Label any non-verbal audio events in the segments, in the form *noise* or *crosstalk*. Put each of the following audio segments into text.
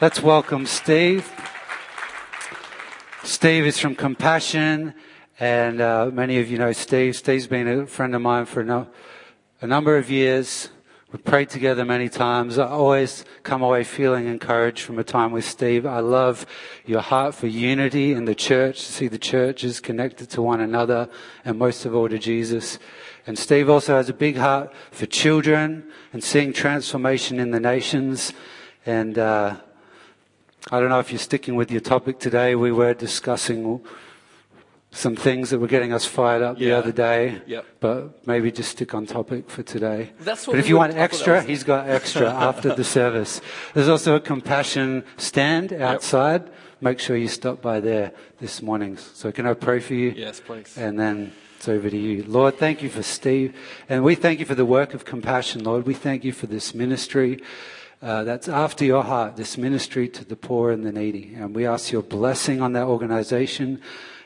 Let's welcome Steve. Steve is from Compassion, and uh, many of you know Steve. Steve's been a friend of mine for no, a number of years. We've prayed together many times. I always come away feeling encouraged from a time with Steve. I love your heart for unity in the church, to see the churches connected to one another, and most of all to Jesus. And Steve also has a big heart for children and seeing transformation in the nations. And uh, I don't know if you're sticking with your topic today. We were discussing some things that were getting us fired up the other day, Yep. but maybe just stick on topic for today. That's what but if you want I thought that extra, he's got extra *laughs* after the service. There's also a compassion stand outside. Make sure you stop by there this morning. So can I pray for you? Yes, please. And then it's over to you. Lord, thank you for Steve. And we thank you for the work of compassion, Lord. We thank you for this ministry uh, that's after your heart, this ministry to the poor and the needy. And we ask your blessing on that organization.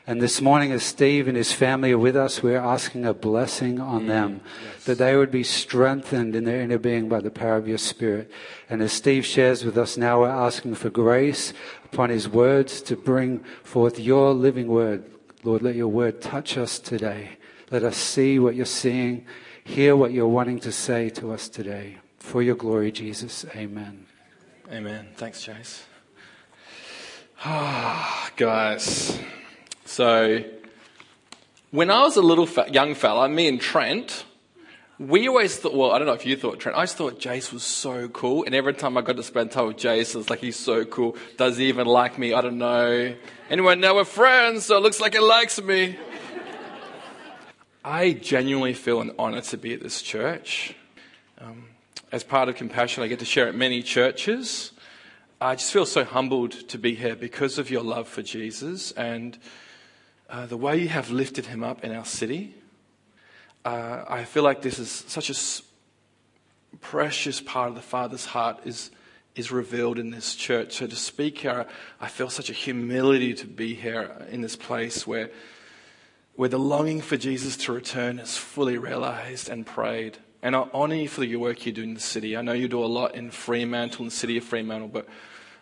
And this morning, as Steve and his family are with us, we're asking a blessing on them, that they would be strengthened in their inner being by the power of your Spirit. And as Steve shares with us now, we're asking for grace upon his words to bring forth your living word. Lord, let your word touch us today. Let us see what you're seeing, hear what you're wanting to say to us today. For your glory, Jesus. Amen. Amen. Thanks, Jace. Ah, guys. So, when I was a little young fella, me and Trent, we always thought, well, I don't know if you thought Trent, I just thought Jace was so cool. And every time I got to spend time with Jace, it's like he's so cool. Does he even like me? I don't know. Anyway, now we're friends, so it looks like he likes me. I genuinely feel an honor to be at this church. Um, as part of Compassion, I get to share at many churches. I just feel so humbled to be here because of your love for Jesus and uh, the way you have lifted him up in our city. Uh, I feel like this is such a precious part of the Father's heart is, is revealed in this church. So to speak here, I feel such a humility to be here in this place where, where the longing for Jesus to return is fully realized and prayed. And I honor you for your work you do in the city. I know you do a lot in Fremantle, in the city of Fremantle, but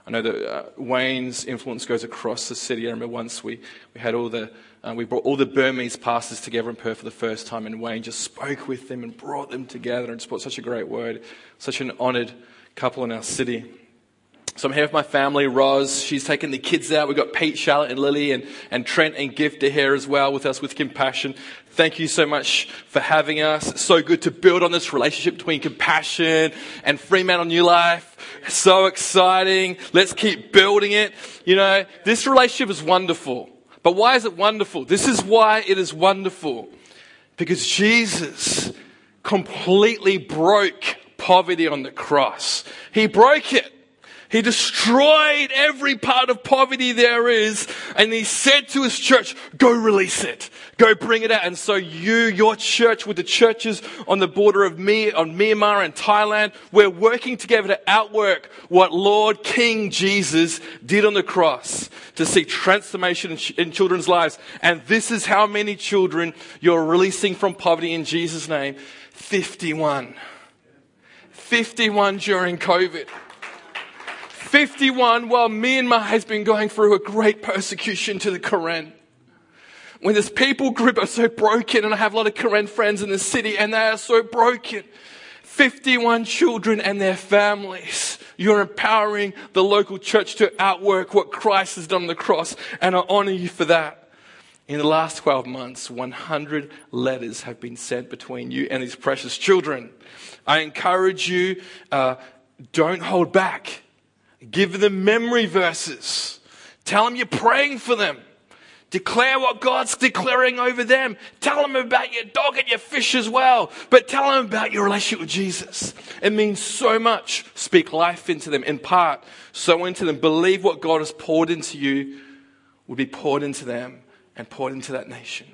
I know that uh, Wayne's influence goes across the city. I remember once we, we had all the, uh, we brought all the Burmese pastors together in Perth for the first time, and Wayne just spoke with them and brought them together and spoke such a great word. Such an honored couple in our city. So I'm here with my family, Roz. She's taken the kids out. We've got Pete, Charlotte, and Lily, and, and Trent and Gift are here as well with us with compassion. Thank you so much for having us. It's so good to build on this relationship between compassion and Fremantle New Life. So exciting. Let's keep building it. You know, this relationship is wonderful. But why is it wonderful? This is why it is wonderful. Because Jesus completely broke poverty on the cross. He broke it. He destroyed every part of poverty there is, and he said to his church, go release it. Go bring it out. And so you, your church, with the churches on the border of Me, on Myanmar and Thailand, we're working together to outwork what Lord King Jesus did on the cross to see transformation in children's lives. And this is how many children you're releasing from poverty in Jesus' name. 51. 51 during COVID. 51 while me Myanmar has been going through a great persecution to the Karen. When this people group are so broken, and I have a lot of Karen friends in the city, and they are so broken. 51 children and their families. You're empowering the local church to outwork what Christ has done on the cross, and I honor you for that. In the last 12 months, 100 letters have been sent between you and these precious children. I encourage you, uh, don't hold back. Give them memory verses. Tell them you're praying for them. Declare what God's declaring over them. Tell them about your dog and your fish as well. But tell them about your relationship with Jesus. It means so much. Speak life into them, impart, sow into them. Believe what God has poured into you will be poured into them and poured into that nation.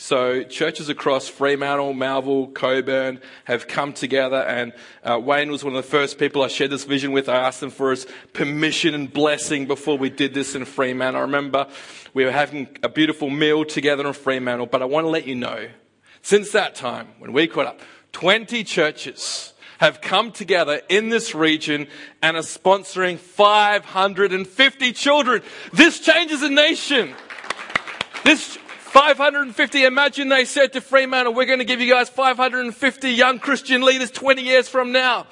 So churches across Fremantle, Melville, Cockburn have come together, and uh, Wayne was one of the first people I shared this vision with. I asked them for his permission and blessing before we did this in Fremantle. I remember we were having a beautiful meal together in Fremantle, but I want to let you know, since that time when we caught up, 20 churches have come together in this region and are sponsoring 550 children. This changes a nation. This 550, imagine they said to Fremantle, we're going to give you guys 550 young Christian leaders 20 years from now.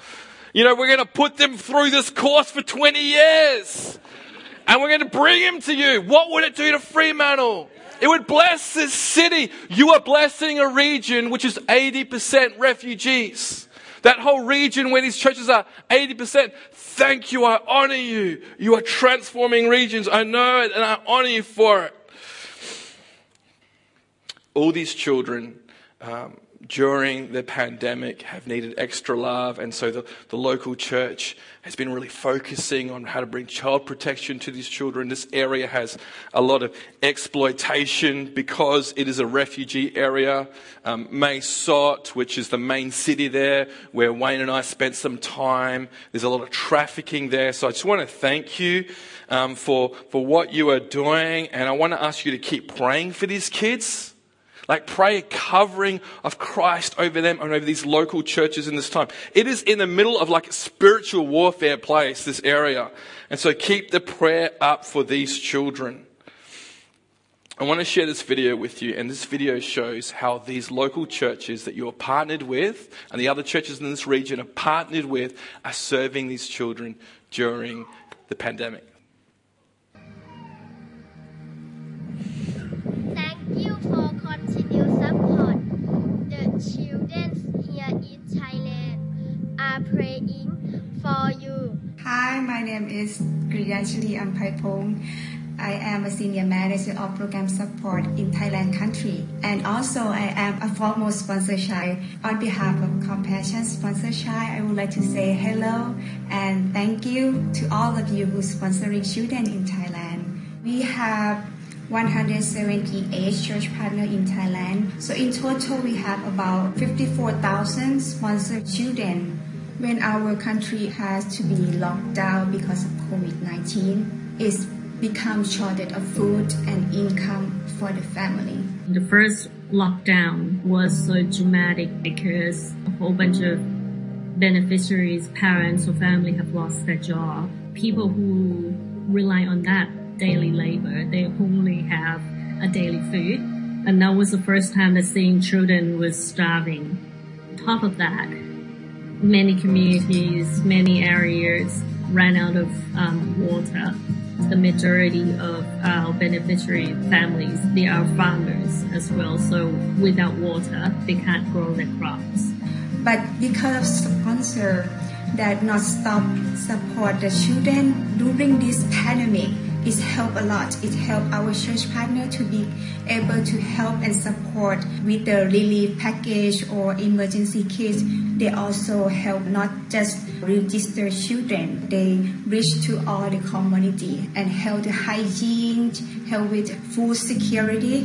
You know, we're going to put them through this course for 20 years. And we're going to bring them to you. What would it do to Fremantle? It would bless this city. You are blessing a region which is 80% refugees. That whole region where these churches are 80%. Thank you. I honor you. You are transforming regions. I know it and I honor you for it. All these children, um, during the pandemic have needed extra love. And so the, the local church has been really focusing on how to bring child protection to these children. This area has a lot of exploitation because it is a refugee area. Um, which is the main city there, where Wayne and I spent some time, there's a lot of trafficking there. So I just want to thank you um, for, for what you are doing. And I want to ask you to keep praying for these kids. Like pray a covering of Christ over them and over these local churches in this time. It is in the middle of like spiritual warfare place, this area. And so keep the prayer up for these children. I want to share this video with you, and this video shows how these local churches that you're partnered with and the other churches in this region are partnered with are serving these children during the pandemic. Are praying for you. Hi, my name is Griyanjali Ampaipong. I am a senior manager of program support in Thailand country. And also I am a former sponsor child. On behalf of Compassion Sponsor Child, I would like to say hello and thank you to all of you who sponsoring children in Thailand. We have 178 church partners in Thailand. So in total, we have about 54,000 sponsored children. When our country has to be locked down because of COVID-19, it's become shortage of food and income for the family. The first lockdown was so dramatic because a whole bunch of beneficiaries, parents or family have lost their job. People who rely on that daily labor. They only have a daily food. And that was the first time that seeing children was starving. On top of that, many communities, many areas ran out of um, water. The majority of our beneficiary families, they are farmers as well. So without water, they can't grow their crops. But because of sponsor that not stop support the children during this pandemic, it helped a lot. It helped our church partner to be able to help and support with the relief package or emergency kits. They also help not just register children, they reach to all the community and help the hygiene, help with food security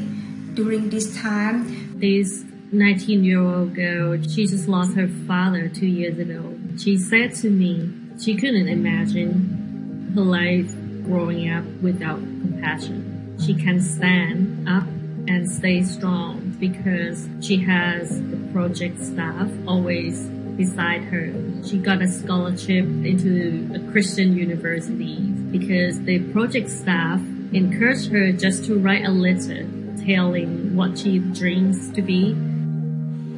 during this time. This 19 year old girl, she just lost her father two years ago. She said to me, she couldn't imagine her life growing up without compassion. She can stand up and stay strong because she has the project staff always beside her. She got a scholarship into a Christian university because the project staff encouraged her just to write a letter telling what she dreams to be.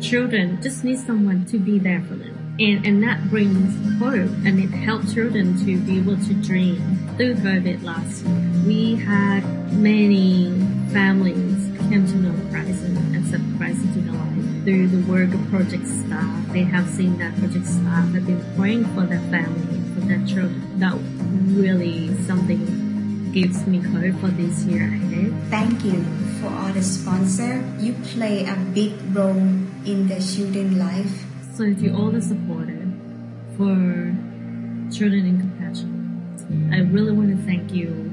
Children just need someone to be there for them. And, and that brings hope and it helps children to be able to dream. Through COVID last year, we had many families come to know Christ and accept Christ into their life. Through the work of project staff, they have seen that project staff have been praying for their family, for their children. That really something gives me hope for this year ahead. Thank you for all the sponsor. You play a big role in the children's life. So if you're all the supporter for Children in I really want to thank you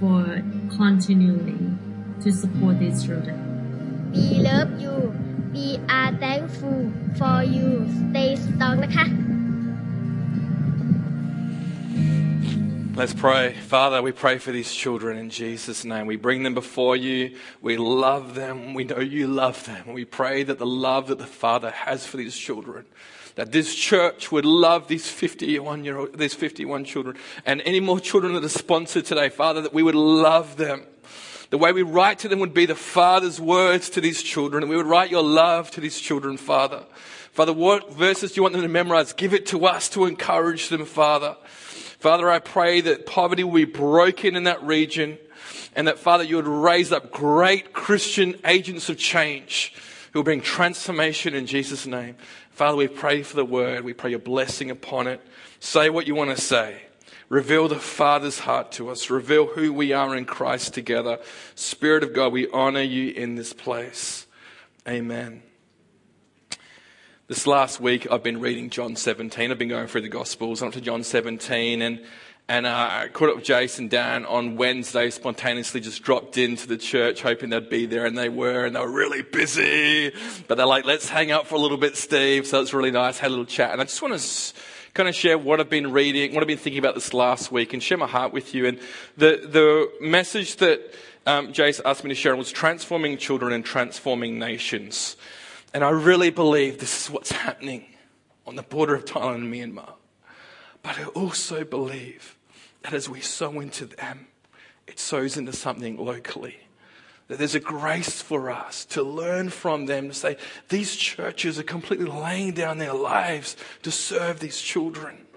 for continually to support these children. We love you. We are thankful for you. Stay strong นะคะ Let's pray. Father, we pray for these children in Jesus' name. We bring them before you. We love them. We know you love them. We pray that the love that the Father has for these children, that this church would love these 51 year old, these 51 children and any more children that are sponsored today, Father, that we would love them. The way we write to them would be the Father's words to these children, and we would write your love to these children, Father. Father, what verses do you want them to memorize? Give it to us to encourage them, Father. Father, I pray that poverty will be broken in that region and that, Father, you would raise up great Christian agents of change who will bring transformation in Jesus' name. Father, we pray for the word. We pray your blessing upon it. Say what you want to say. Reveal the Father's heart to us. Reveal who we are in Christ together. Spirit of God, we honor you in this place. Amen. This last week, I've been reading John 17. I've been going through the Gospels. I'm up to John 17, and and uh, I caught up with Jason Dan on Wednesday, spontaneously just dropped into the church hoping they'd be there, and they were, and they were really busy. But they're like, let's hang out for a little bit, Steve. So it's really nice, had a little chat. And I just want to kind of share what I've been reading, what I've been thinking about this last week, and share my heart with you. And the, the message that um, Jace asked me to share was transforming children and transforming nations. And I really believe this is what's happening on the border of Thailand and Myanmar. But I also believe that as we sow into them, it sows into something locally. That there's a grace for us to learn from them to say, these churches are completely laying down their lives to serve these children.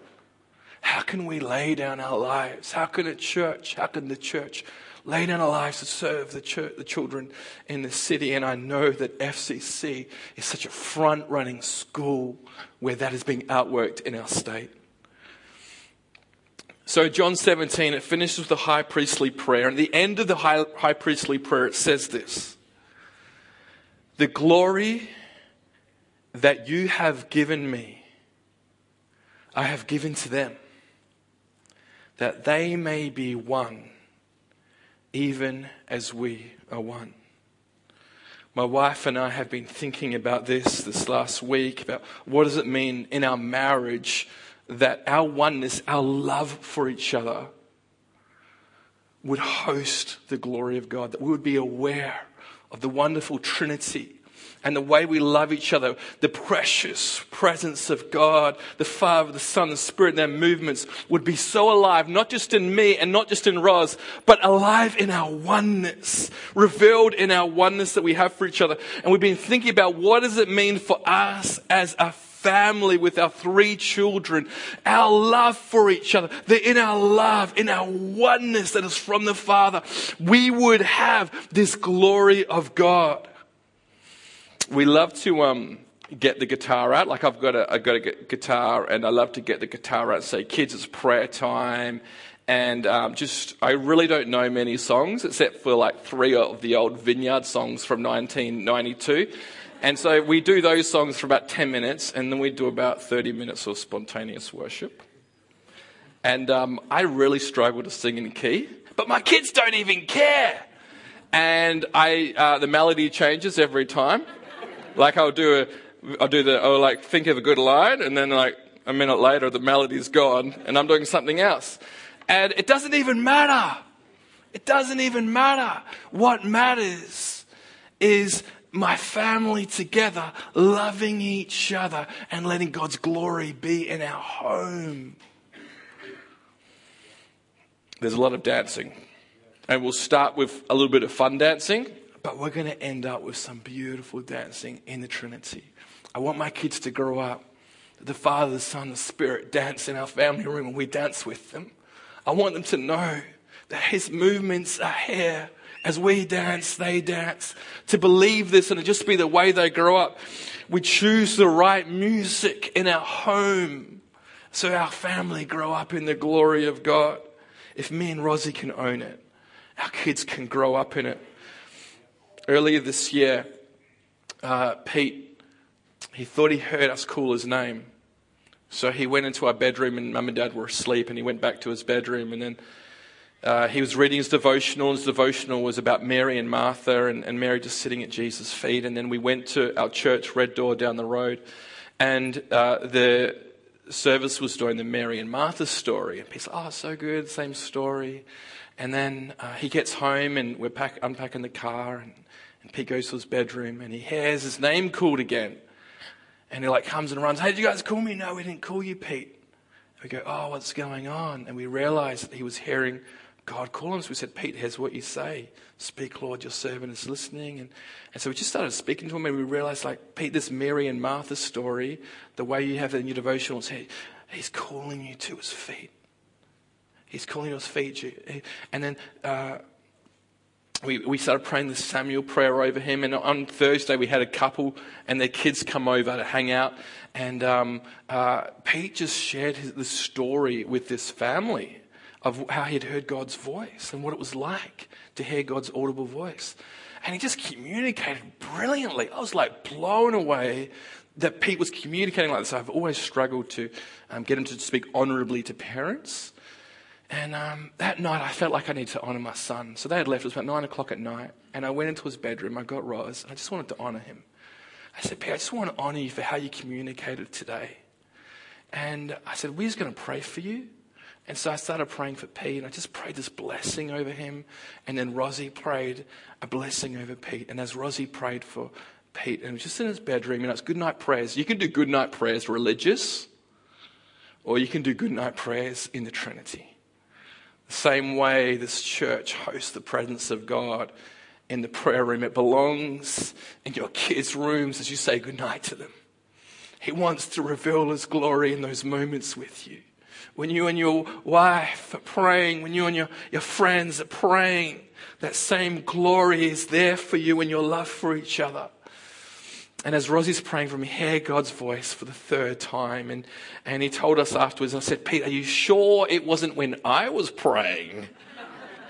How can we lay down our lives? How can a church, how can the church lay down our lives to serve the, church, the children in the city. And I know that FCC is such a front running school where that is being outworked in our state. So, John 17, it finishes with the high priestly prayer. And at the end of the high, high priestly prayer, it says this The glory that you have given me, I have given to them, that they may be one even as we are one. My wife and I have been thinking about this this last week about what does it mean in our marriage that our oneness, our love for each other would host the glory of God, that we would be aware of the wonderful Trinity and the way we love each other, the precious presence of God, the Father, the Son, the Spirit, their movements would be so alive, not just in me and not just in Roz, but alive in our oneness, revealed in our oneness that we have for each other. And we've been thinking about what does it mean for us as a family with our three children, our love for each other, that in our love, in our oneness that is from the Father, we would have this glory of God we love to um, get the guitar out. Like I've got a, I've got a guitar, and I love to get the guitar out say, "Kids, it's prayer time." And um, just, I really don't know many songs except for like three of the old Vineyard songs from 1992. And so we do those songs for about 10 minutes, and then we do about 30 minutes of spontaneous worship. And um, I really struggle to sing in key, but my kids don't even care. And I, uh, the melody changes every time. Like I'll do a, I'll do the, I'll like think of a good line and then like a minute later the melody's gone and I'm doing something else. And it doesn't even matter. It doesn't even matter. What matters is my family together, loving each other and letting God's glory be in our home. There's a lot of dancing. And we'll start with a little bit of fun dancing but we're going to end up with some beautiful dancing in the Trinity. I want my kids to grow up. The Father, the Son, the Spirit dance in our family room and we dance with them. I want them to know that His movements are here. As we dance, they dance. To believe this and to just be the way they grow up, we choose the right music in our home so our family grow up in the glory of God. If me and Rosie can own it, our kids can grow up in it. Earlier this year, uh, Pete, he thought he heard us call his name. So he went into our bedroom, and mum and dad were asleep, and he went back to his bedroom. And then uh, he was reading his devotional. His devotional was about Mary and Martha, and, and Mary just sitting at Jesus' feet. And then we went to our church, Red Door, down the road. And uh, the service was doing the Mary and Martha story. And Pete's like, oh, so good, same story. And then uh, he gets home, and we're pack, unpacking the car, and and Pete goes to his bedroom and he hears his name called again. And he like comes and runs, Hey, did you guys call me? No, we didn't call you, Pete. We go, Oh, what's going on? And we realize that he was hearing God call him. So we said, Pete, here's what you say. Speak, Lord, your servant is listening. And, and so we just started speaking to him and we realized, like, Pete, this Mary and Martha story, the way you have it in your devotionals, he, he's calling you to his feet. He's calling you to his feet. And then, uh, we, we started praying the Samuel prayer over him. And on Thursday, we had a couple and their kids come over to hang out. And um, uh, Pete just shared his, the story with this family of how he had heard God's voice and what it was like to hear God's audible voice. And he just communicated brilliantly. I was like blown away that Pete was communicating like this. I've always struggled to um, get him to speak honorably to parents. And um, that night, I felt like I needed to honor my son. So they had left. It was about nine o'clock at night. And I went into his bedroom. I got Roz. And I just wanted to honor him. I said, Pete, I just want to honor you for how you communicated today. And I said, We're just going to pray for you. And so I started praying for Pete, and I just prayed this blessing over him. And then Rosie prayed a blessing over Pete. And as Rosie prayed for Pete, and he was just in his bedroom, you know, it's good night prayers. You can do good night prayers religious, or you can do good night prayers in the Trinity. Same way this church hosts the presence of God in the prayer room, it belongs in your kids' rooms as you say goodnight to them. He wants to reveal his glory in those moments with you when you and your wife are praying, when you and your, your friends are praying, that same glory is there for you and your love for each other. And as Rosie's praying for me, hear God's voice for the third time. And, and he told us afterwards, I said, Pete, are you sure it wasn't when I was praying?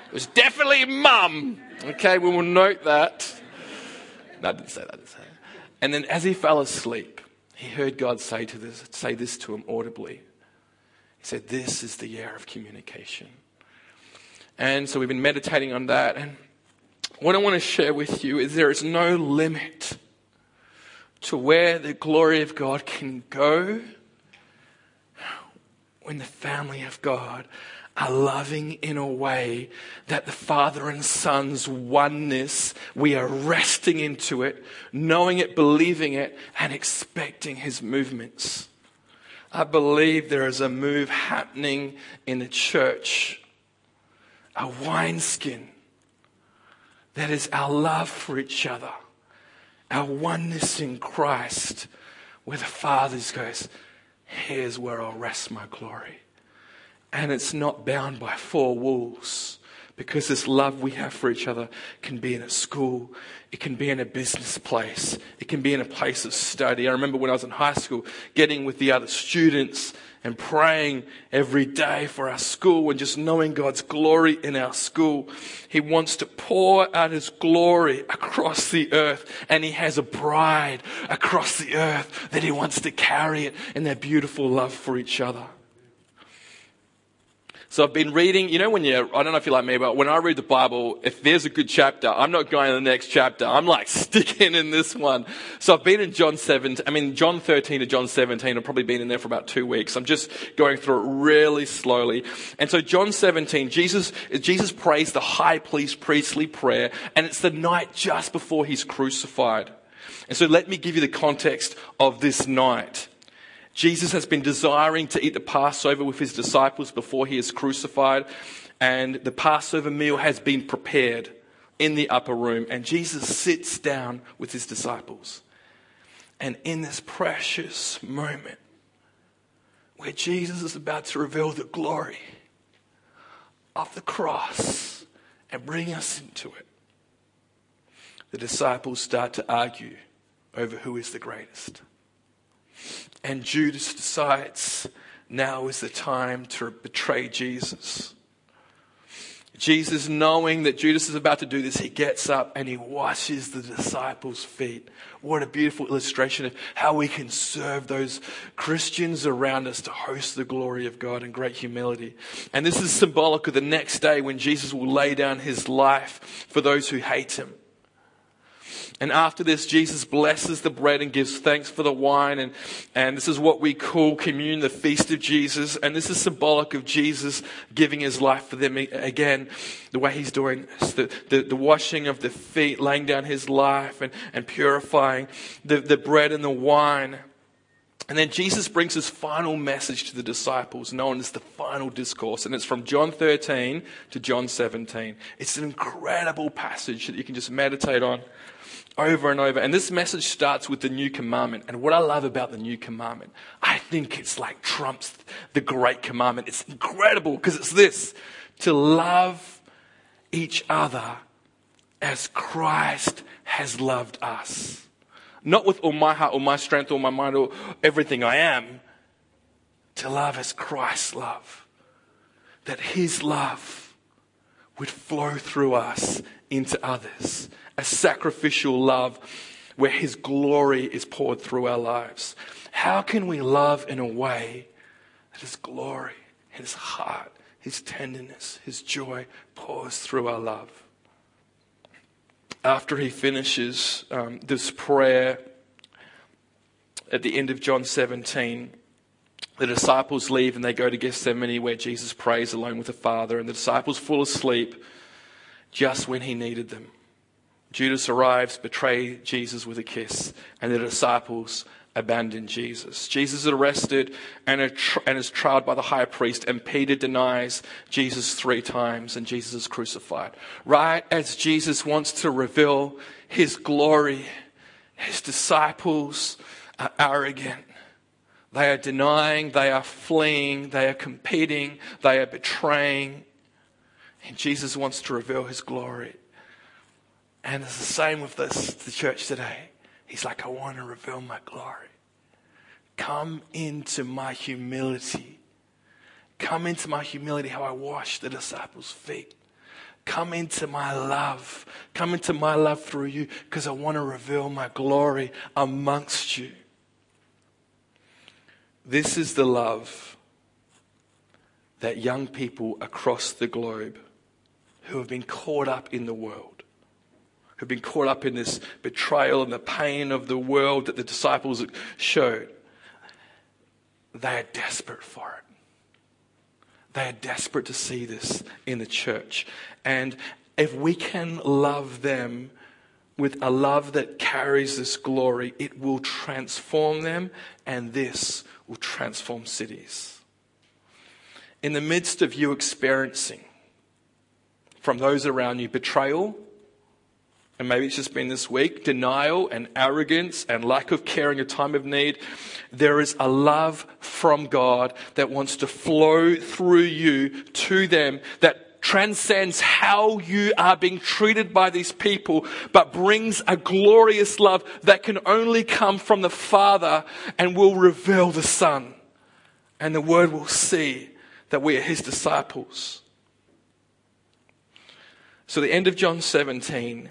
It was definitely mum. Okay, we will note that. No, I didn't say that. I didn't say that. And then as he fell asleep, he heard God say, to this, say this to him audibly. He said, This is the year of communication. And so we've been meditating on that. And what I want to share with you is there is no limit to where the glory of God can go when the family of God are loving in a way that the Father and Son's oneness, we are resting into it, knowing it, believing it, and expecting His movements. I believe there is a move happening in the church, a wineskin that is our love for each other, our oneness in Christ, where the Father goes, Here's where I'll rest my glory. And it's not bound by four walls because this love we have for each other can be in a school, it can be in a business place. It can be in a place of study. I remember when I was in high school, getting with the other students and praying every day for our school and just knowing God's glory in our school. He wants to pour out His glory across the earth and He has a bride across the earth that He wants to carry it in their beautiful love for each other. So I've been reading, you know, when you, I don't know if you're like me, but when I read the Bible, if there's a good chapter, I'm not going to the next chapter. I'm like *laughs* sticking in this one. So I've been in John 17, I mean, John 13 to John 17. I've probably been in there for about two weeks. I'm just going through it really slowly. And so John 17, Jesus, Jesus prays the high priest priestly prayer, and it's the night just before he's crucified. And so let me give you the context of this night. Jesus has been desiring to eat the Passover with his disciples before he is crucified, and the Passover meal has been prepared in the upper room, and Jesus sits down with his disciples. And in this precious moment where Jesus is about to reveal the glory of the cross and bring us into it, the disciples start to argue over who is the greatest. And Judas decides now is the time to betray Jesus. Jesus, knowing that Judas is about to do this, he gets up and he washes the disciples' feet. What a beautiful illustration of how we can serve those Christians around us to host the glory of God in great humility. And this is symbolic of the next day when Jesus will lay down his life for those who hate him. And after this, Jesus blesses the bread and gives thanks for the wine. And, and this is what we call communion, the feast of Jesus. And this is symbolic of Jesus giving his life for them again, the way he's doing this, the, the, the washing of the feet, laying down his life and, and purifying the, the bread and the wine And then Jesus brings his final message to the disciples, known as the final discourse. And it's from John 13 to John 17. It's an incredible passage that you can just meditate on over and over. And this message starts with the new commandment. And what I love about the new commandment, I think it's like trumps the great commandment. It's incredible because it's this to love each other as Christ has loved us. Not with all my heart, all my strength, all my mind, or everything I am. To love as Christ's love. That his love would flow through us into others. A sacrificial love where his glory is poured through our lives. How can we love in a way that his glory, his heart, his tenderness, his joy pours through our love? after he finishes um, this prayer at the end of John 17, the disciples leave and they go to Gethsemane where Jesus prays alone with the Father, and the disciples fall asleep just when he needed them. Judas arrives, betray Jesus with a kiss, and the disciples abandon Jesus. Jesus is arrested and, and is tried by the high priest, and Peter denies Jesus three times, and Jesus is crucified. Right as Jesus wants to reveal his glory, his disciples are arrogant. They are denying, they are fleeing, they are competing, they are betraying. And Jesus wants to reveal his glory. And it's the same with this, the church today. He's like, I want to reveal my glory. Come into my humility. Come into my humility, how I wash the disciples' feet. Come into my love. Come into my love through you because I want to reveal my glory amongst you. This is the love that young people across the globe who have been caught up in the world who've been caught up in this betrayal and the pain of the world that the disciples showed, they are desperate for it. They are desperate to see this in the church. And if we can love them with a love that carries this glory, it will transform them, and this will transform cities. In the midst of you experiencing from those around you betrayal, and maybe it's just been this week, denial and arrogance and lack of care in your time of need, there is a love from God that wants to flow through you to them that transcends how you are being treated by these people, but brings a glorious love that can only come from the Father and will reveal the Son. And the Word will see that we are His disciples. So, the end of John 17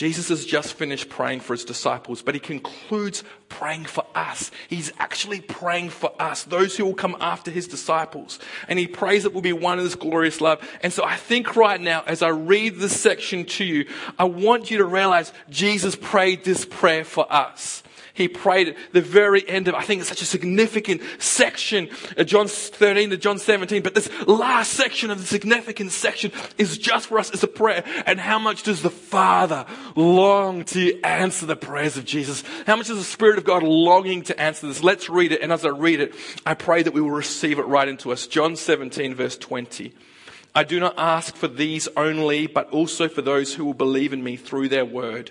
Jesus has just finished praying for his disciples, but he concludes praying for us. He's actually praying for us, those who will come after his disciples. And he prays that we'll be one in this glorious love. And so I think right now, as I read this section to you, I want you to realize Jesus prayed this prayer for us he prayed at the very end of, I think it's such a significant section of John 13 to John 17, but this last section of the significant section is just for us as a prayer. And how much does the Father long to answer the prayers of Jesus? How much is the Spirit of God longing to answer this? Let's read it. And as I read it, I pray that we will receive it right into us. John 17 verse 20. I do not ask for these only, but also for those who will believe in me through their word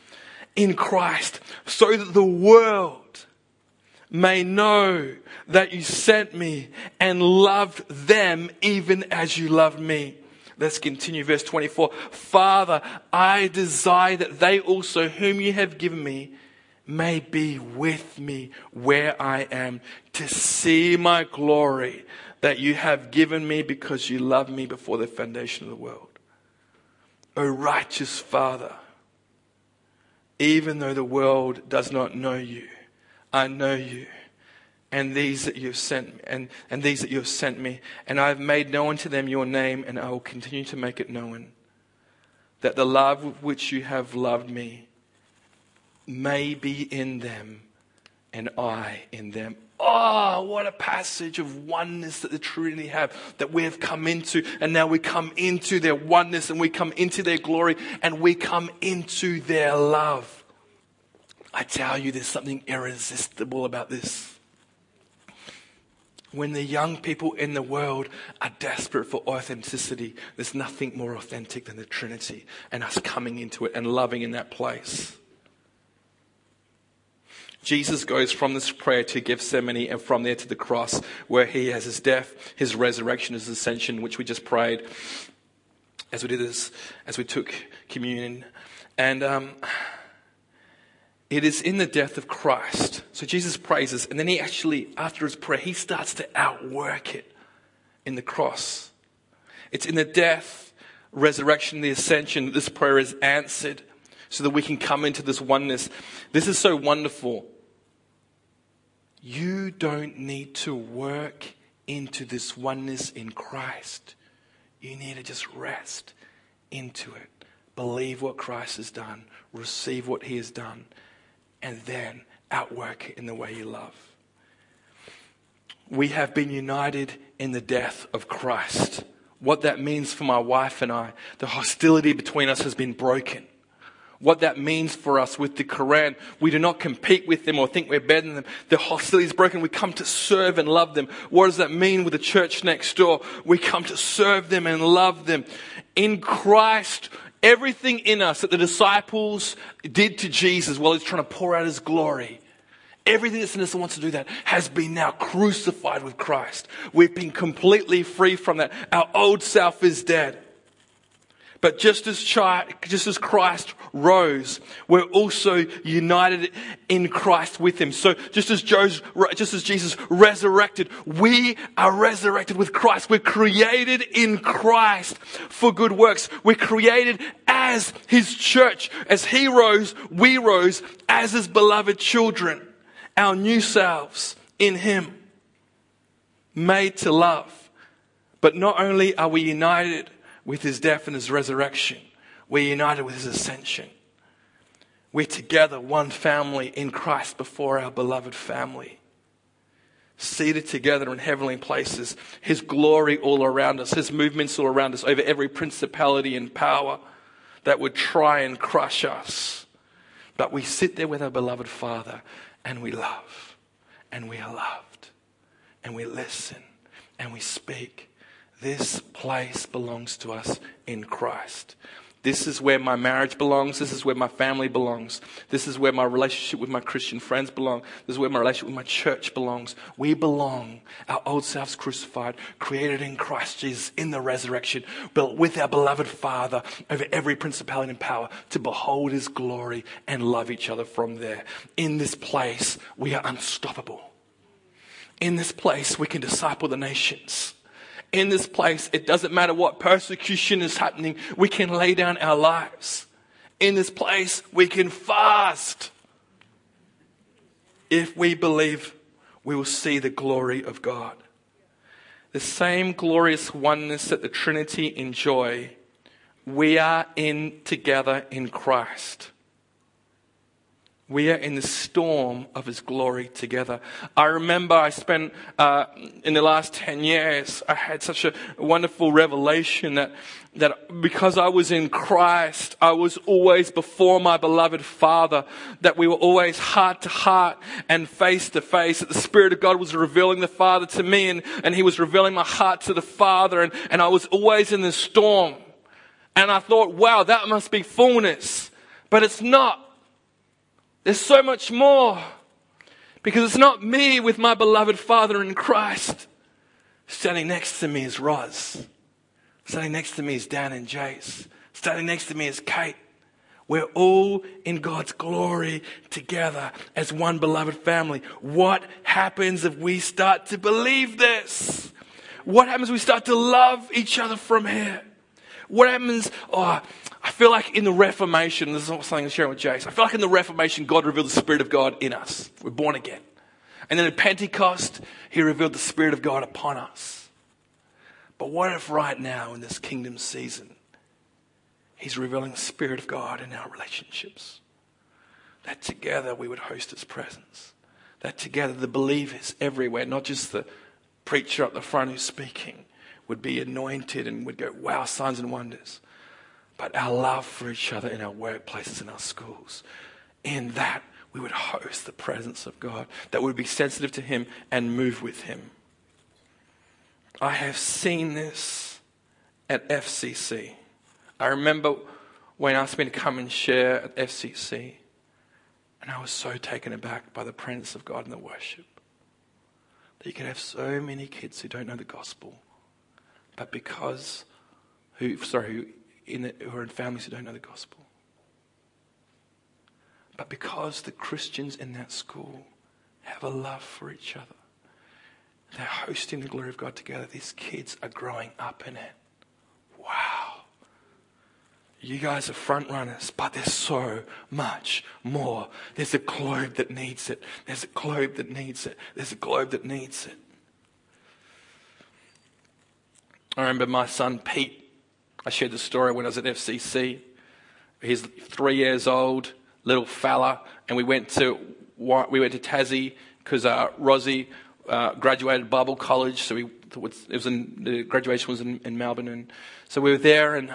in Christ so that the world may know that you sent me and loved them even as you loved me. Let's continue verse 24. Father, I desire that they also whom you have given me may be with me where I am to see my glory that you have given me because you loved me before the foundation of the world. O righteous Father, even though the world does not know you, I know you. and these that you have sent and, and these that you have sent me, and I have made known to them your name, and I will continue to make it known, that the love with which you have loved me may be in them, and I in them. Oh, what a passage of oneness that the Trinity have, that we have come into, and now we come into their oneness, and we come into their glory, and we come into their love. I tell you, there's something irresistible about this when the young people in the world are desperate for authenticity, there's nothing more authentic than the Trinity and us coming into it and loving in that place. Jesus goes from this prayer to Gethsemane and from there to the cross where he has his death, his resurrection, his ascension, which we just prayed as we did this, as we took communion. And, um, it is in the death of Christ. So Jesus praises, and then he actually, after his prayer, he starts to outwork it in the cross. It's in the death, resurrection, the ascension that this prayer is answered so that we can come into this oneness. This is so wonderful. You don't need to work into this oneness in Christ. You need to just rest into it. Believe what Christ has done, receive what he has done, and then outwork in the way you love. We have been united in the death of Christ. What that means for my wife and I, the hostility between us has been broken. What that means for us with the Quran, we do not compete with them or think we're better than them. The hostility is broken. We come to serve and love them. What does that mean with the church next door? We come to serve them and love them. In Christ, Everything in us that the disciples did to Jesus while he's trying to pour out his glory, everything that's in us that wants to do that has been now crucified with Christ. We've been completely free from that. Our old self is dead. But just as, just as Christ rose, we're also united in Christ with Him. So just as, Joe's, just as Jesus resurrected, we are resurrected with Christ. We're created in Christ for good works. We're created as His church. As He rose, we rose as His beloved children. Our new selves in Him. Made to love. But not only are we united, with his death and his resurrection. We're united with his ascension. We're together, one family in Christ before our beloved family. Seated together in heavenly places, his glory all around us, his movements all around us over every principality and power that would try and crush us. But we sit there with our beloved Father and we love, and we are loved, and we listen, and we speak this place belongs to us in Christ. This is where my marriage belongs. This is where my family belongs. This is where my relationship with my Christian friends belong. This is where my relationship with my church belongs. We belong. Our old selves crucified, created in Christ Jesus in the resurrection, built with our beloved Father over every principality and power to behold his glory and love each other from there. In this place, we are unstoppable. In this place, we can disciple the nations in this place, it doesn't matter what persecution is happening, we can lay down our lives. In this place, we can fast. If we believe, we will see the glory of God. The same glorious oneness that the Trinity enjoy, we are in together in Christ. We are in the storm of His glory together. I remember I spent, uh, in the last 10 years, I had such a wonderful revelation that, that because I was in Christ, I was always before my beloved Father, that we were always heart to heart and face to face, that the Spirit of God was revealing the Father to me and, and He was revealing my heart to the Father and, and I was always in the storm. And I thought, wow, that must be fullness. But it's not. There's so much more. Because it's not me with my beloved Father in Christ. Standing next to me is Roz. Standing next to me is Dan and Jace. Standing next to me is Kate. We're all in God's glory together as one beloved family. What happens if we start to believe this? What happens if we start to love each other from here? What happens? Oh, feel like in the Reformation, this is something I'm sharing with Jace. I feel like in the Reformation, God revealed the Spirit of God in us. We're born again. And then at Pentecost, he revealed the Spirit of God upon us. But what if right now in this kingdom season, he's revealing the Spirit of God in our relationships? That together we would host his presence. That together the believers everywhere, not just the preacher up the front who's speaking, would be anointed and would go, wow, signs and wonders. But our love for each other in our workplaces, in our schools, in that we would host the presence of God, that would be sensitive to Him and move with Him. I have seen this at FCC. I remember when asked me to come and share at FCC, and I was so taken aback by the presence of God in the worship. That you can have so many kids who don't know the gospel, but because who sorry who in the, who are in families who don't know the gospel, but because the Christians in that school have a love for each other, they're hosting the glory of God together. These kids are growing up in it. Wow. You guys are front runners, but there's so much more. There's a globe that needs it. There's a globe that needs it. There's a globe that needs it. I remember my son Pete. I shared the story when I was at FCC. He's three years old little fella, and we went to we went to Tassie because uh, Rosie uh, graduated Bible College, so we it was in the graduation was in, in Melbourne, and so we were there and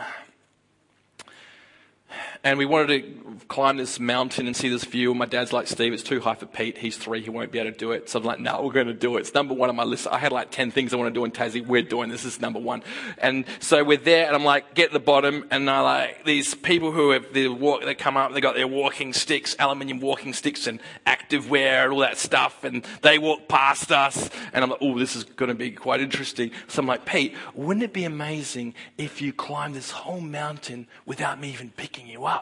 and we wanted to climb this mountain and see this view. My dad's like, Steve, it's too high for Pete. He's three. He won't be able to do it. So I'm like, no, we're going to do it. It's number one on my list. I had like 10 things I want to do in Tassie. We're doing this. This is number one. And so we're there and I'm like, get to the bottom. And I like these people who have, they walk, they come up, they got their walking sticks, aluminium walking sticks and active wear and all that stuff. And they walk past us. And I'm like, oh, this is going to be quite interesting. So I'm like, Pete, wouldn't it be amazing if you climbed this whole mountain without me even picking you up?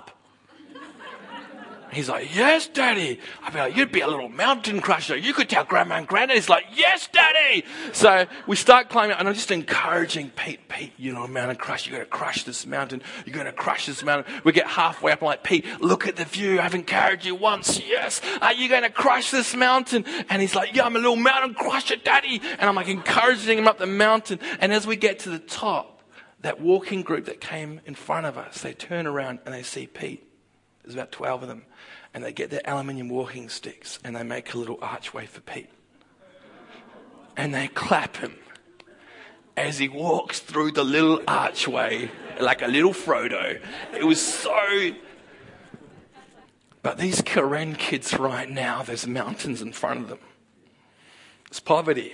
He's like, yes, daddy. I'd be like, you'd be a little mountain crusher. You could tell grandma and granddad. He's like, yes, daddy. So we start climbing and I'm just encouraging Pete, Pete, you know, mountain crusher, You're going to crush this mountain. You're going to crush this mountain. We get halfway up. I'm like, Pete, look at the view. I've encouraged you once. Yes. Are you going to crush this mountain? And he's like, yeah, I'm a little mountain crusher, daddy. And I'm like encouraging him up the mountain. And as we get to the top, that walking group that came in front of us, they turn around and they see Pete. There's about 12 of them. And they get their aluminium walking sticks and they make a little archway for Pete. And they clap him as he walks through the little archway like a little Frodo. It was so. But these Karen kids right now, there's mountains in front of them. It's poverty.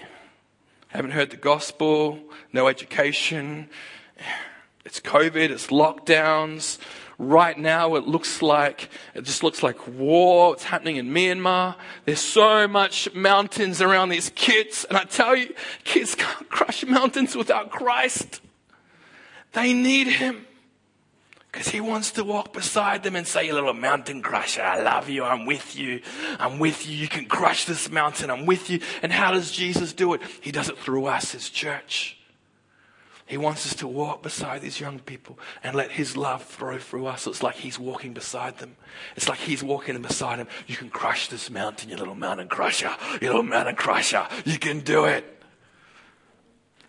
Haven't heard the gospel, no education. It's COVID, it's lockdowns, Right now, it looks like, it just looks like war. It's happening in Myanmar. There's so much mountains around these kids. And I tell you, kids can't *laughs* crush mountains without Christ. They need Him. Because he wants to walk beside them and say, You little mountain crusher, I love you. I'm with you. I'm with you. You can crush this mountain. I'm with you. And how does Jesus do it? He does it through us, his church. He wants us to walk beside these young people and let His love flow through us. It's like He's walking beside them. It's like He's walking beside them. You can crush this mountain, you little mountain crusher. You little mountain crusher. You can do it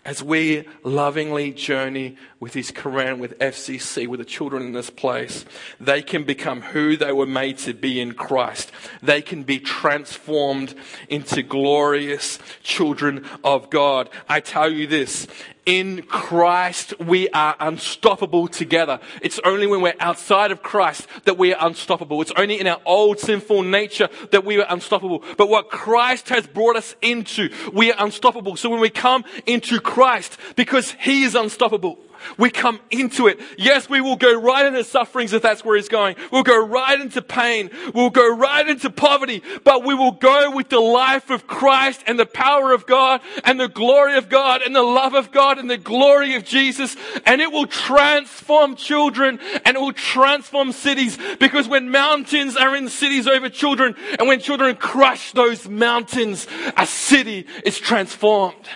as we lovingly journey with His Karen, with FCC, with the children in this place, they can become who they were made to be in Christ. They can be transformed into glorious children of God. I tell you this, in Christ, we are unstoppable together. It's only when we're outside of Christ that we are unstoppable. It's only in our old sinful nature that we are unstoppable. But what Christ has brought us into, we are unstoppable. So when we come into Christ, because He is unstoppable, we come into it. Yes, we will go right into sufferings if that's where he's going. We'll go right into pain. We'll go right into poverty, but we will go with the life of Christ and the power of God and the glory of God and the love of God and the glory of Jesus. And it will transform children and it will transform cities because when mountains are in cities over children and when children crush those mountains, a city is transformed.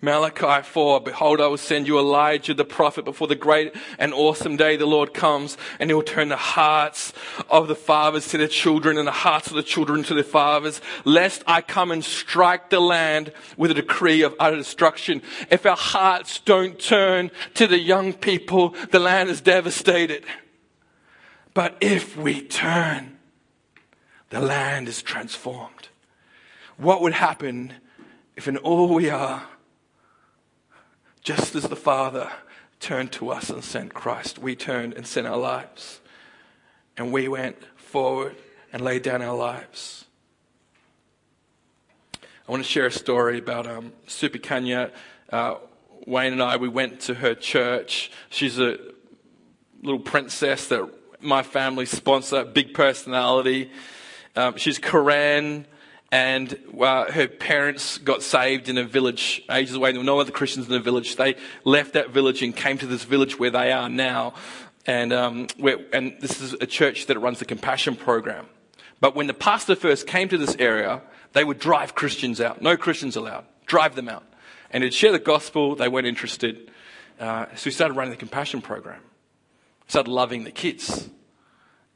Malachi 4, behold, I will send you Elijah the prophet before the great and awesome day the Lord comes, and he will turn the hearts of the fathers to their children and the hearts of the children to their fathers, lest I come and strike the land with a decree of utter destruction. If our hearts don't turn to the young people, the land is devastated. But if we turn, the land is transformed. What would happen if in all we are, just as the Father turned to us and sent Christ, we turned and sent our lives. And we went forward and laid down our lives. I want to share a story about um, Super Kanya. Uh, Wayne and I, we went to her church. She's a little princess that my family sponsor, big personality. Um, she's Karen and uh, her parents got saved in a village ages away. There were no other Christians in the village. They left that village and came to this village where they are now. And, um, and this is a church that runs the compassion program. But when the pastor first came to this area, they would drive Christians out. No Christians allowed. Drive them out. And he'd share the gospel. They weren't interested. Uh, so we started running the compassion program. Started loving the kids.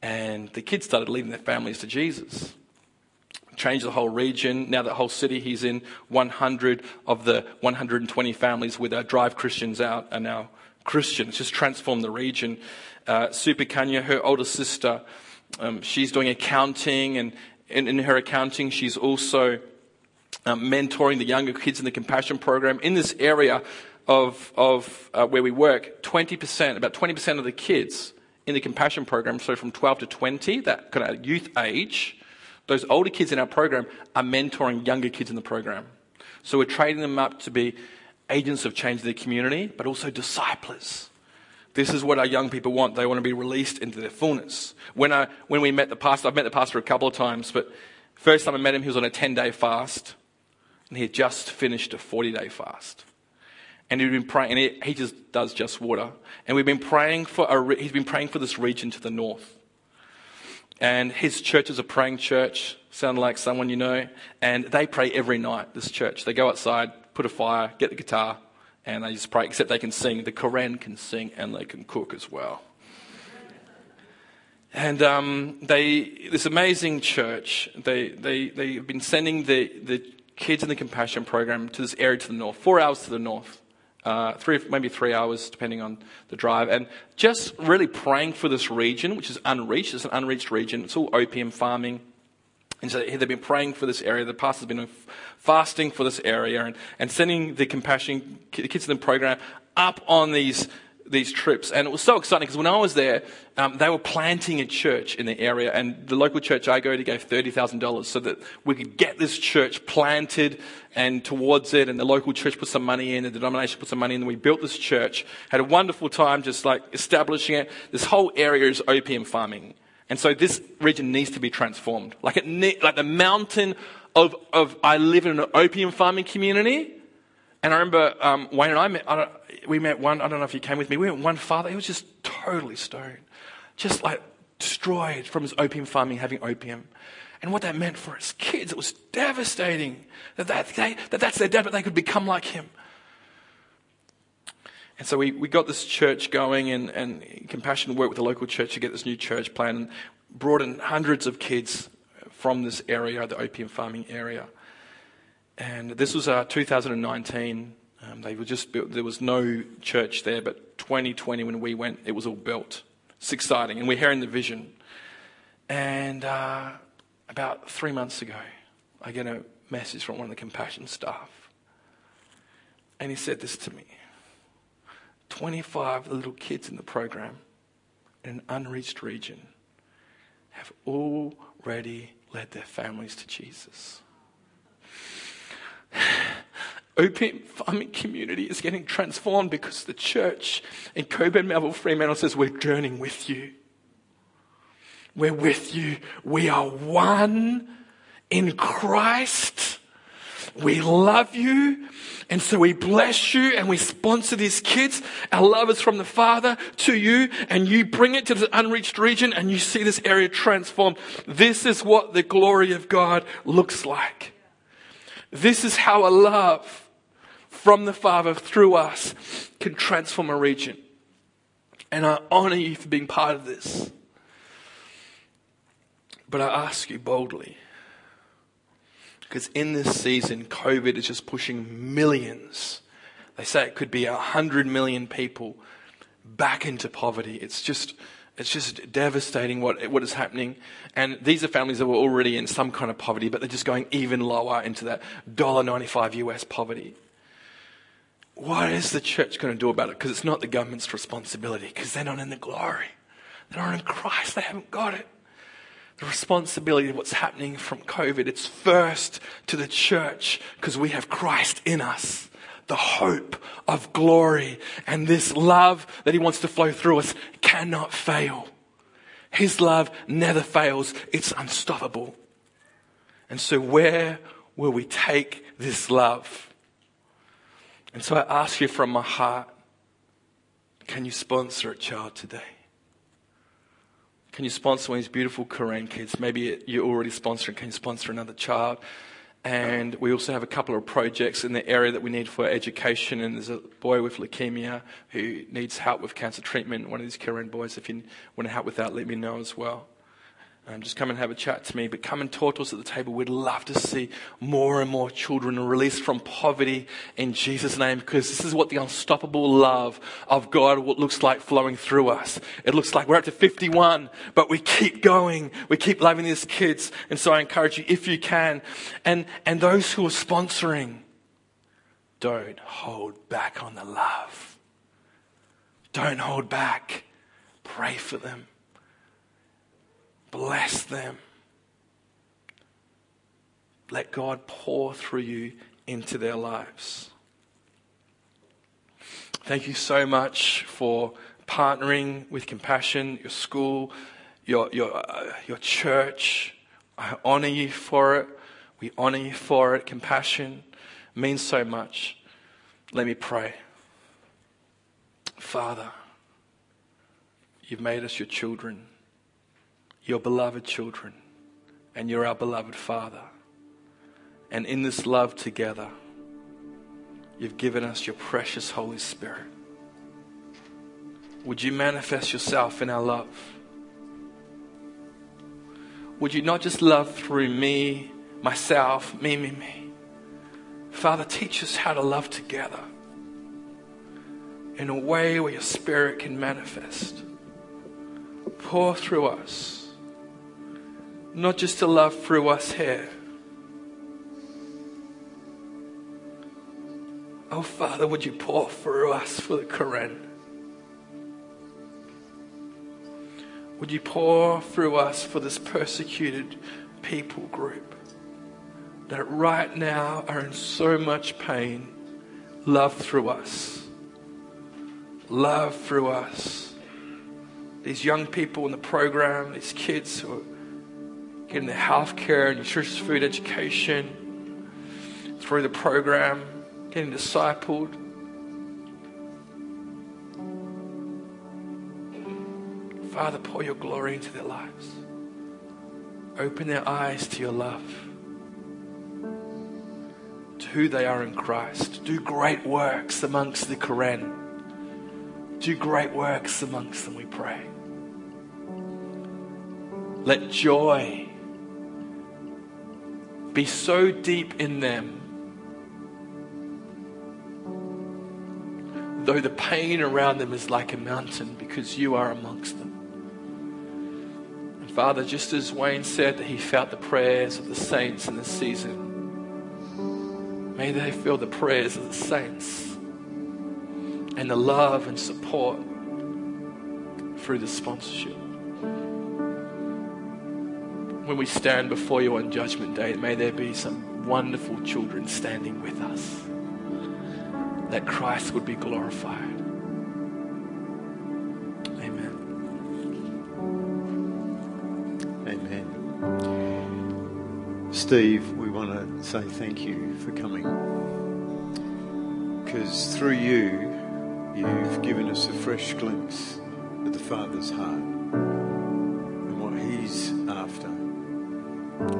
And the kids started leading their families to Jesus changed the whole region. Now that whole city he's in, 100 of the 120 families with our drive Christians out are now Christian. It's just transformed the region. Uh, Super Kanya, her older sister, um, she's doing accounting, and in, in her accounting, she's also um, mentoring the younger kids in the compassion program in this area of, of uh, where we work. 20%, about 20% of the kids in the compassion program, so from 12 to 20, that kind of youth age, those older kids in our program are mentoring younger kids in the program. So we're training them up to be agents of change in the community, but also disciples. This is what our young people want. They want to be released into their fullness. When, I, when we met the pastor, I've met the pastor a couple of times, but first time I met him, he was on a 10 day fast, and he had just finished a 40 day fast. And he'd been praying, and he, he just does just water. And we've been praying for a, he's been praying for this region to the north. And his church is a praying church, sound like someone you know. And they pray every night, this church. They go outside, put a fire, get the guitar, and they just pray, except they can sing. The Karen can sing and they can cook as well. And um, they, this amazing church, they, they, they've been sending the, the kids in the compassion program to this area to the north, four hours to the north uh, three, maybe three hours, depending on the drive, and just really praying for this region, which is unreached. It's an unreached region. It's all opium farming. And so they've been praying for this area. The pastor's been fasting for this area and, and sending the compassion, the kids in the program up on these these trips. And it was so exciting because when I was there, um, they were planting a church in the area. And the local church I go to gave $30,000 so that we could get this church planted and towards it. And the local church put some money in, and the denomination put some money in. And we built this church, had a wonderful time just like establishing it. This whole area is opium farming. And so this region needs to be transformed. Like it, like the mountain of, of, I live in an opium farming community. And I remember um, Wayne and I met, I we met one, I don't know if you came with me, we met one father, he was just totally stoned. Just like destroyed from his opium farming, having opium. And what that meant for his kids, it was devastating that, that, they, that that's their dad, but they could become like him. And so we, we got this church going and, and Compassion worked with the local church to get this new church plan and brought in hundreds of kids from this area, the opium farming area. And this was uh, 2019. Um, they were just built, there was no church there, but 2020 when we went, it was all built. It's exciting, and we're hearing the vision. And uh, about three months ago, I get a message from one of the compassion staff. And he said this to me 25 little kids in the program in an unreached region have already led their families to Jesus *sighs* opium farming community is getting transformed because the church in Cockburn, Melville, Fremantle says, We're journeying with you. We're with you. We are one in Christ. We love you. And so we bless you and we sponsor these kids. Our love is from the Father to you and you bring it to the unreached region and you see this area transformed. This is what the glory of God looks like. This is how a love from the Father through us can transform a region. And I honor you for being part of this. But I ask you boldly, because in this season, COVID is just pushing millions. They say it could be a hundred million people back into poverty. It's just, it's just devastating what, what is happening. And these are families that were already in some kind of poverty, but they're just going even lower into that $1.95 US poverty. What is the church going to do about it? Because it's not the government's responsibility, because they're not in the glory. They're not in Christ. They haven't got it the responsibility of what's happening from COVID. It's first to the church because we have Christ in us, the hope of glory. And this love that He wants to flow through us cannot fail. His love never fails, it's unstoppable. And so, where will we take this love? And so, I ask you from my heart can you sponsor a child today? Can you sponsor one of these beautiful Karen kids? Maybe you're already sponsoring. Can you sponsor another child? And we also have a couple of projects in the area that we need for education. And there's a boy with leukemia who needs help with cancer treatment. One of these Karen boys, if you want to help with that, let me know as well. Um, just come and have a chat to me, but come and talk to us at the table. We'd love to see more and more children released from poverty in Jesus' name because this is what the unstoppable love of God looks like flowing through us. It looks like we're up to 51, but we keep going. We keep loving these kids. And so I encourage you, if you can, and, and those who are sponsoring, don't hold back on the love. Don't hold back. Pray for them Bless them. Let God pour through you into their lives. Thank you so much for partnering with Compassion, your school, your, your, uh, your church. I honor you for it. We honor you for it. Compassion means so much. Let me pray. Father, you've made us your children your beloved children, and you're our beloved Father. And in this love together, you've given us your precious Holy Spirit. Would you manifest yourself in our love? Would you not just love through me, myself, me, me, me? Father, teach us how to love together in a way where your Spirit can manifest. Pour through us not just to love through us here. Oh, Father, would you pour through us for the Karen? Would you pour through us for this persecuted people group that right now are in so much pain? Love through us. Love through us. These young people in the program, these kids who are getting the health care, nutritious food education through the program, getting discipled. Father, pour your glory into their lives. Open their eyes to your love, to who they are in Christ. Do great works amongst the Karen. Do great works amongst them, we pray. Let joy be so deep in them. Though the pain around them is like a mountain because you are amongst them. And Father, just as Wayne said that he felt the prayers of the saints in this season, may they feel the prayers of the saints and the love and support through the sponsorship when we stand before you on Judgment Day, may there be some wonderful children standing with us, that Christ would be glorified. Amen. Amen. Steve, we want to say thank you for coming. Because through you, you've given us a fresh glimpse of the Father's heart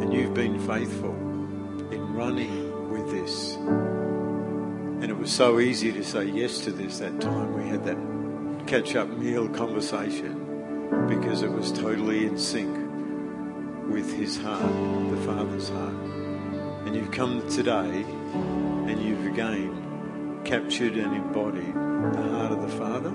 And you've been faithful in running with this And it was so easy to say yes to this that time. We had that catch up meal conversation because it was totally in sync with his heart, the Father's heart. And you've come today and you've again captured and embodied the heart of the Father.